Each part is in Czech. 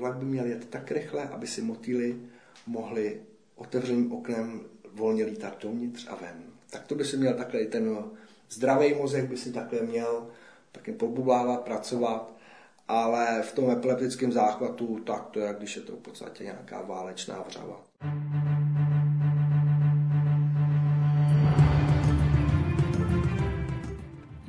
vlak by měl jet tak rychle, aby si motýly mohli otevřeným oknem volně lítat dovnitř a ven. Tak to by si měl takhle i ten zdravý mozek by si takhle měl taky pobublávat, pracovat, ale v tom epileptickém záchvatu tak to je, když je to v podstatě nějaká válečná vřava.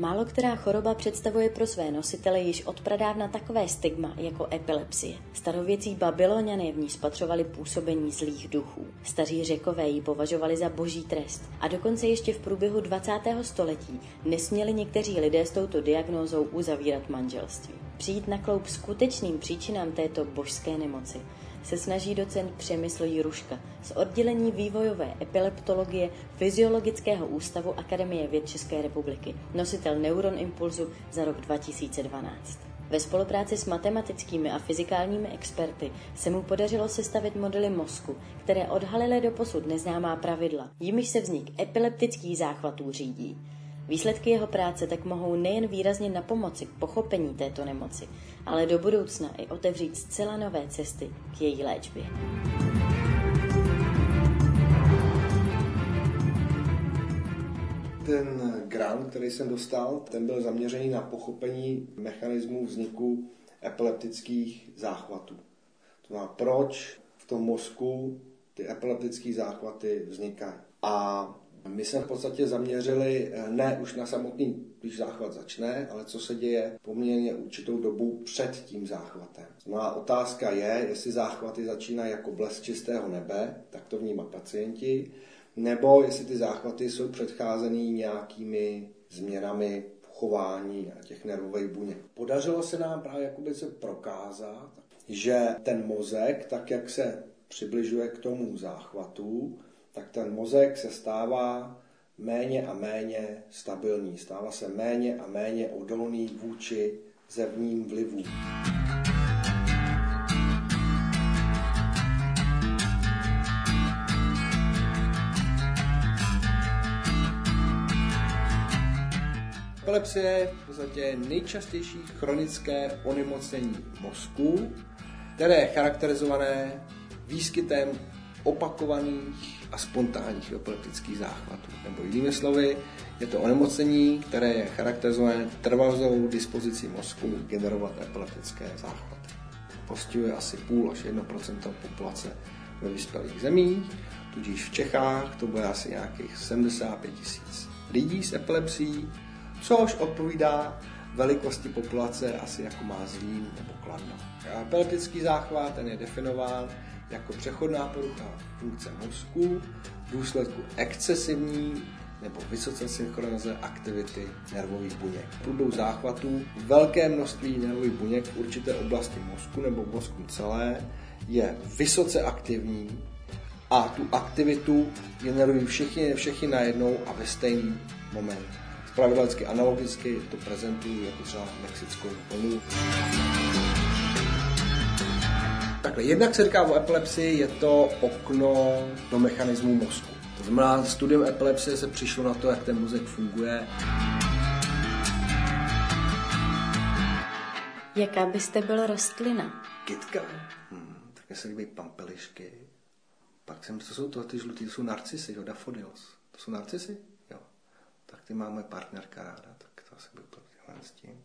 Málo která choroba představuje pro své nositele již od pradávna takové stigma jako epilepsie. Starověcí babyloniané v ní spatřovali působení zlých duchů. Staří řekové ji považovali za boží trest. A dokonce ještě v průběhu 20. století nesměli někteří lidé s touto diagnózou uzavírat manželství. Přijít na kloup skutečným příčinám této božské nemoci se snaží docent Přemysl Jiruška z oddělení vývojové epileptologie Fyziologického ústavu Akademie věd České republiky, nositel Neuron Impulzu za rok 2012. Ve spolupráci s matematickými a fyzikálními experty se mu podařilo sestavit modely mozku, které odhalily do posud neznámá pravidla, jimiž se vznik epileptických záchvatů řídí. Výsledky jeho práce tak mohou nejen výrazně na pomoci k pochopení této nemoci, ale do budoucna i otevřít zcela nové cesty k její léčbě. Ten grant, který jsem dostal, ten byl zaměřený na pochopení mechanismů vzniku epileptických záchvatů. To znamená, proč v tom mozku ty epileptické záchvaty vznikají. A my jsme v podstatě zaměřili eh, ne už na samotný, když záchvat začne, ale co se děje poměrně určitou dobu před tím záchvatem. No a otázka je, jestli záchvaty začínají jako blesk čistého nebe, tak to vnímá pacienti, nebo jestli ty záchvaty jsou předcházený nějakými změnami chování a těch nervových buněk. Podařilo se nám právě jakoby se prokázat, že ten mozek, tak jak se přibližuje k tomu záchvatu, tak ten mozek se stává méně a méně stabilní, stává se méně a méně odolný vůči zevním vlivům. Epilepsie je v podstatě nejčastější chronické onemocnění mozku, které je charakterizované výskytem opakovaných a spontánních epileptických záchvatů. Nebo jinými slovy, je to onemocnění, které je charakterizované trvalou dispozicí mozku generovat epileptické záchvaty. Postihuje asi půl až 1% populace ve vyspělých zemích, tudíž v Čechách to bude asi nějakých 75 tisíc lidí s epilepsií, což odpovídá velikosti populace asi jako má Zlín nebo Kladno. Epileptický záchvat ten je definován jako přechodná porucha funkce mozku v důsledku excesivní nebo vysoce synchronizované aktivity nervových buněk. V průběhu záchvatů velké množství nervových buněk v určité oblasti mozku nebo mozku celé je vysoce aktivní a tu aktivitu generují všichni, všichni najednou a ve stejný moment. Spravedlicky analogicky to prezentují jako třeba mexickou vlnu. Takhle, jednak se říká o epilepsii, je to okno do mechanismu mozku. To znamená, studium epilepsie se přišlo na to, jak ten mozek funguje. Jaká byste byl rostlina? Kytka. Hmm, tak se líbí pampelišky. Pak jsem, to jsou to, ty žlutý, to jsou narcisy, jo, daffodils. To jsou narcisy? Jo. Tak ty máme partnerka ráda, tak to asi byl s tím.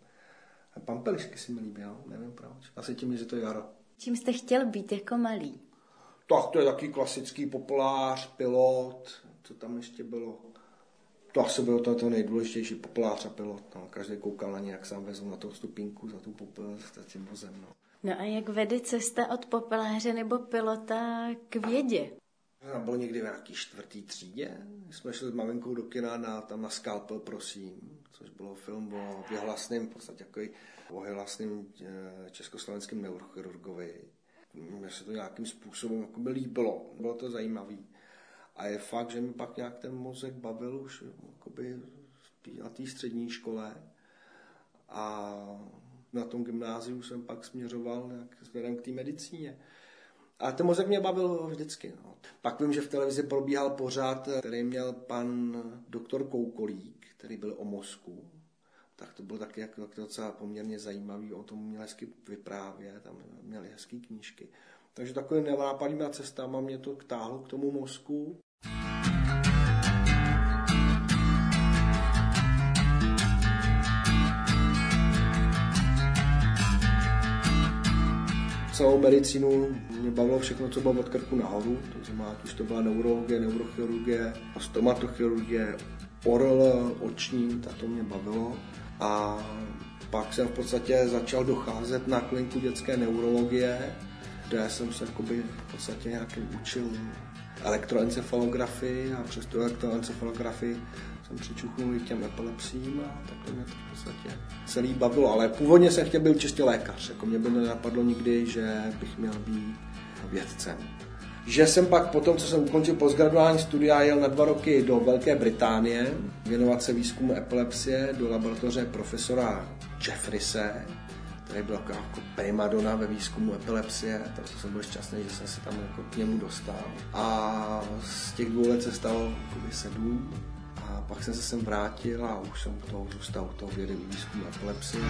A pampelišky si mi líbí, jo? nevím proč. Asi tím, že to je jaro. Čím jste chtěl být jako malý? Tak to je taky klasický populář, pilot, co tam ještě bylo. To asi bylo to, to nejdůležitější, populář a pilot. No. Každý koukal na ně, jak sám vezl na tu stupínku za tu popel, za tím vozem. No. no a jak vede cesta od populáře nebo pilota k vědě? Já byl někdy v nějaký čtvrtý třídě. Jsme šli s maminkou do kina na, tam na Skalpel, prosím, což bylo film o vyhlasném, v podstatě takový o vyhlasném eh, československém neurochirurgovi. Mně se to nějakým způsobem jako by líbilo, bylo to zajímavé. A je fakt, že mi pak nějak ten mozek bavil už jakoby na té střední škole. A na tom gymnáziu jsem pak směřoval nějak směrem k té medicíně. A ten mozek mě bavil vždycky. No. Pak vím, že v televizi probíhal pořád, který měl pan doktor Koukolík, který byl o mozku. tak to bylo taky jako, docela poměrně zajímavý, o tom měl hezky vyprávět, tam měli hezké knížky. Takže takovým nevápadnýma cestama mě to táhlo k tomu mozku. Celou medicínu mě bavilo všechno, co bylo od krku nahoru, to znamená, už to byla neurologie, neurochirurgie, stomatochirurgie, oral, oční, tak to mě bavilo. A pak jsem v podstatě začal docházet na kliniku dětské neurologie, kde jsem se jakoby v podstatě nějak učil elektroencefalografii a přes tu elektroencefalografii jsem přičuchnul i těm epilepsím a takhle mě to v podstatě celý bavilo. Ale původně jsem chtěl být čistě lékař, jako mě by nenapadlo nikdy, že bych měl být vědcem. Že jsem pak potom, co jsem ukončil postgraduální studia, jel na dva roky do Velké Británie věnovat se výzkumu epilepsie do laboratoře profesora Jeffrise, který byl jako, jako primadona ve výzkumu epilepsie, takže jsem byl šťastný, že jsem se tam jako k němu dostal. A z těch dvou let se stalo sedm a pak jsem se sem vrátil a už jsem to zůstal u toho vědy výzkumu epilepsie.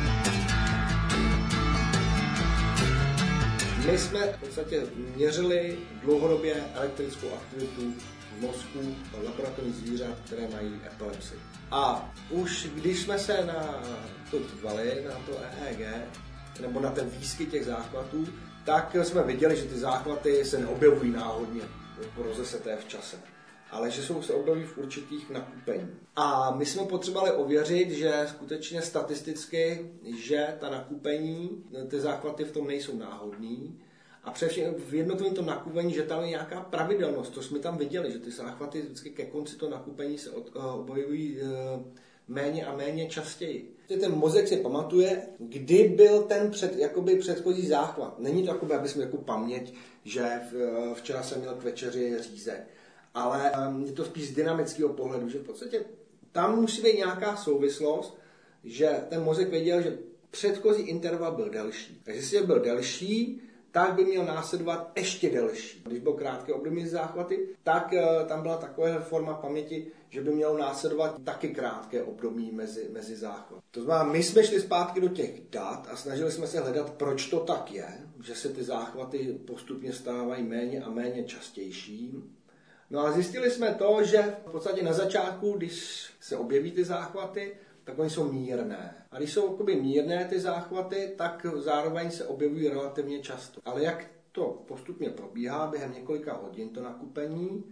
My jsme v podstatě měřili dlouhodobě elektrickou aktivitu v mozku laboratorních zvířat, které mají epilepsii. A už když jsme se na to dívali, na to EEG, nebo na ten výskyt těch záchvatů, tak jsme viděli, že ty záchvaty se neobjevují náhodně rozeseté v čase ale že jsou se objeví v určitých nakupení. A my jsme potřebovali ověřit, že skutečně statisticky, že ta nakupení, ty záchvaty v tom nejsou náhodný, a především v jednotlivém tom nakupení, že tam je nějaká pravidelnost, to jsme tam viděli, že ty záchvaty vždycky ke konci toho nakupení se od, uh, objevují uh, méně a méně častěji. Ten mozek si pamatuje, kdy byl ten před, jakoby předchozí záchvat. Není to jakoby, aby jsme jako paměť, že včera jsem měl k večeři řízek ale je to spíš z dynamického pohledu, že v podstatě tam musí být nějaká souvislost, že ten mozek věděl, že předchozí interval byl delší. Takže jestli byl delší, tak by měl následovat ještě delší. Když byl krátké období záchvaty, tak uh, tam byla taková forma paměti, že by mělo následovat taky krátké období mezi, mezi záchvaty. To znamená, my jsme šli zpátky do těch dat a snažili jsme se hledat, proč to tak je, že se ty záchvaty postupně stávají méně a méně častější. No a zjistili jsme to, že v podstatě na začátku, když se objeví ty záchvaty, tak oni jsou mírné. A když jsou jakoby mírné ty záchvaty, tak zároveň se objevují relativně často. Ale jak to postupně probíhá během několika hodin, to nakupení,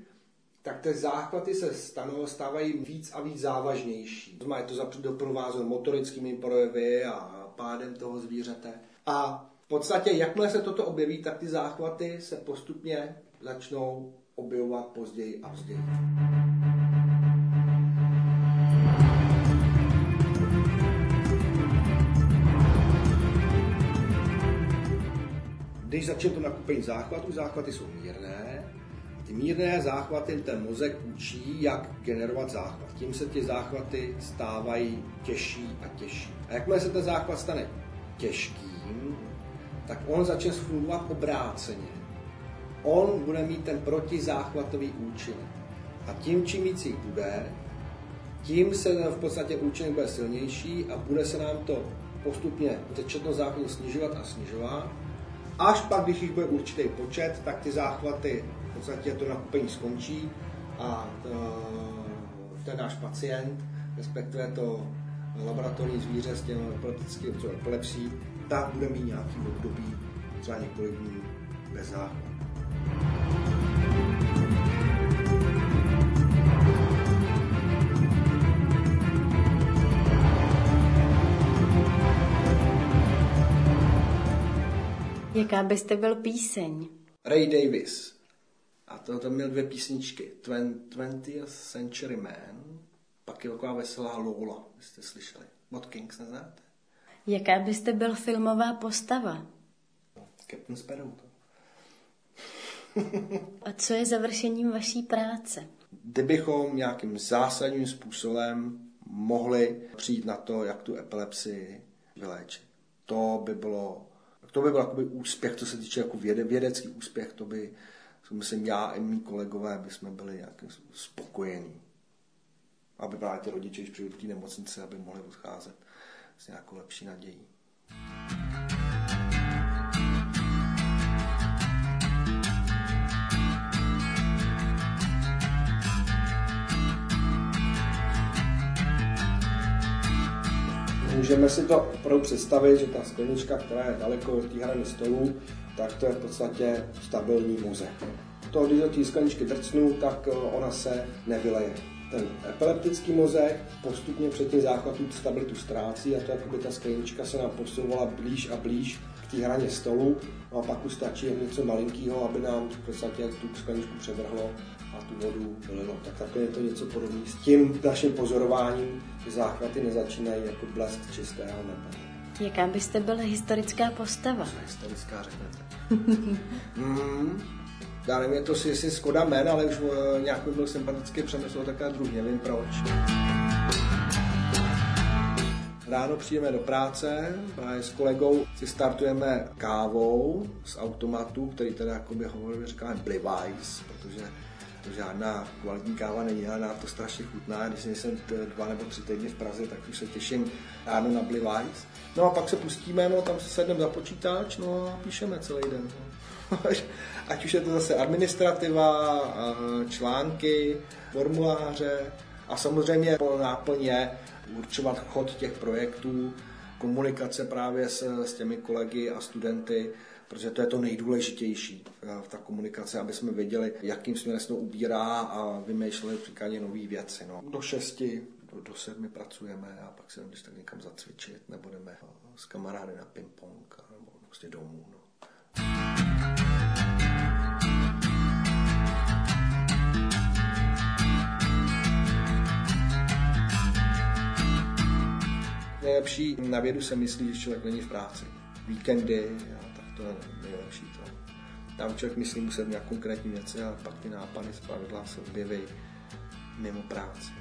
tak ty záchvaty se stanou, stávají víc a víc závažnější. To je to doprovázeno motorickými projevy a pádem toho zvířete. A v podstatě, jakmile se toto objeví, tak ty záchvaty se postupně začnou objevovat později a později. Když začne to nakupení záchvatu, záchvaty jsou mírné, ty mírné záchvaty ten mozek učí, jak generovat záchvat. Tím se ty záchvaty stávají těžší a těžší. A jakmile se ten záchvat stane těžkým, tak on začne fungovat obráceně on bude mít ten protizáchvatový účinek. A tím, čím víc jich bude, tím se v podstatě účinek bude silnější a bude se nám to postupně četnost záchvatů snižovat a snižovat. Až pak, když jich bude určitý počet, tak ty záchvaty, v podstatě to nakupení skončí a ten náš pacient, respektive to laboratorní zvíře s těmi epileptickým epilepsí, tak bude mít nějaký období, třeba několik dní bez záchvatu. Jaká byste byl píseň? Ray Davis. A to tam měl dvě písničky. 20th Century Man, pak je taková veselá Lola, jste slyšeli. Mod Kings neznáte? Jaká byste byl filmová postava? Captain Sparrow. A co je završením vaší práce? Kdybychom nějakým zásadním způsobem mohli přijít na to, jak tu epilepsii vyléčit. To by bylo, to by byl jakoby úspěch, co se týče jako věde, vědecký úspěch, to by, myslím, já i mý kolegové by jsme byli nějak spokojení. aby právě ty rodiče, když přijdu do té nemocnice, aby mohli odcházet s nějakou lepší nadějí. Můžeme si to opravdu představit, že ta sklenička, která je daleko od té hrany stolu, tak to je v podstatě stabilní mozek. To, když do té skleničky drcnu, tak eh, ona se nevyleje. Ten epileptický mozek postupně před tím záchvatem stabilitu ztrácí a to jako by ta sklenička se nám posouvala blíž a blíž k té hraně stolu no a pak už stačí jen něco malinkého, aby nám v podstatě tu skleničku převrhlo a tu vodu vylilo. Tak takhle je to něco podobné s tím naším pozorováním, záchvaty nezačínají jako blesk čistého nebe. Jaká byste byla historická postava? Historická řeknete? mm, já nevím, je to si, jestli Skoda Men, ale už uh, nějak mi byl sympatický přemysl, tak druhý, nevím proč. Ráno přijdeme do práce, a s kolegou si startujeme kávou z automatu, který teda jakoby hovorově říkáme Blivajs, protože to žádná kvalitní káva není, ale nám to strašně chutná. Když jsem dva nebo tři týdny v Praze, tak už se těším ráno na Blivajs. No a pak se pustíme, no tam se sedneme za počítač, no a píšeme celý den. No. Ať už je to zase administrativa, články, formuláře a samozřejmě po náplně určovat chod těch projektů, komunikace právě s, s těmi kolegy a studenty, protože to je to nejdůležitější eh, v ta komunikace, aby jsme věděli, jakým směrem se to ubírá a vymýšleli příkladně nové věci. No. Do šesti, do, do sedmi pracujeme a pak se jdeme tak někam zacvičit, nebo jdeme eh, s kamarády na ping-pong, nebo prostě domů. No. Nejlepší na vědu se myslí, že člověk není v práci. Víkendy, a tak to je nejlepší. To. Tam člověk myslí muset nějak konkrétní věci a pak ty nápady z pravidla se objeví mimo práci.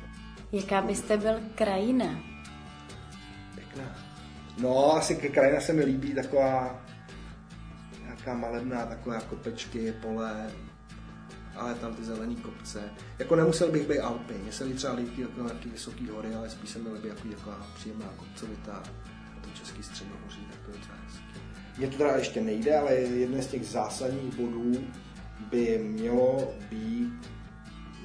Jaká byste byl krajina? Pěkná. No, asi krajina se mi líbí taková nějaká malebná, taková kopečky, pole, ale tam ty zelený kopce. Jako nemusel bych být Alpy, mně se třeba líbí jako nějaký vysoký hory, ale spíš se mi líbí jako taková příjemná kopcovitá, to český středohoří, tak to je docela hezký. Je to teda ještě nejde, ale jeden z těch zásadních bodů by mělo být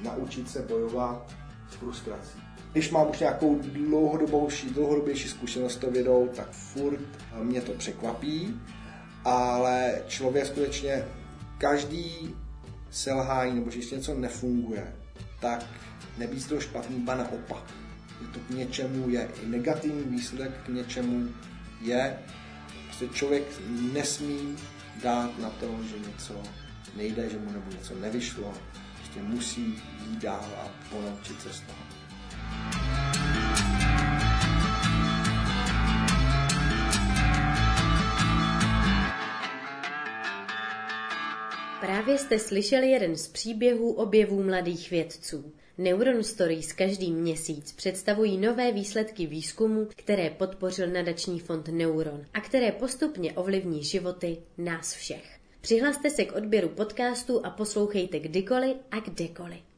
naučit se bojovat s frustrací. Když mám už nějakou dlouhodobější, dlouhodobější zkušenost s tou vědou, tak furt mě to překvapí, ale člověk skutečně každý selhání nebo že něco nefunguje, tak nebýt to špatný, ba naopak. Je to k něčemu je i negativní výsledek k něčemu je. Prostě člověk nesmí dát na to, že něco nejde, že mu nebo něco nevyšlo. Prostě musí jít dál a ponaučit se z toho. Právě jste slyšeli jeden z příběhů objevů mladých vědců. Neuron Stories každý měsíc představují nové výsledky výzkumu, které podpořil nadační fond Neuron a které postupně ovlivní životy nás všech. Přihlaste se k odběru podcastu a poslouchejte kdykoliv a kdekoliv.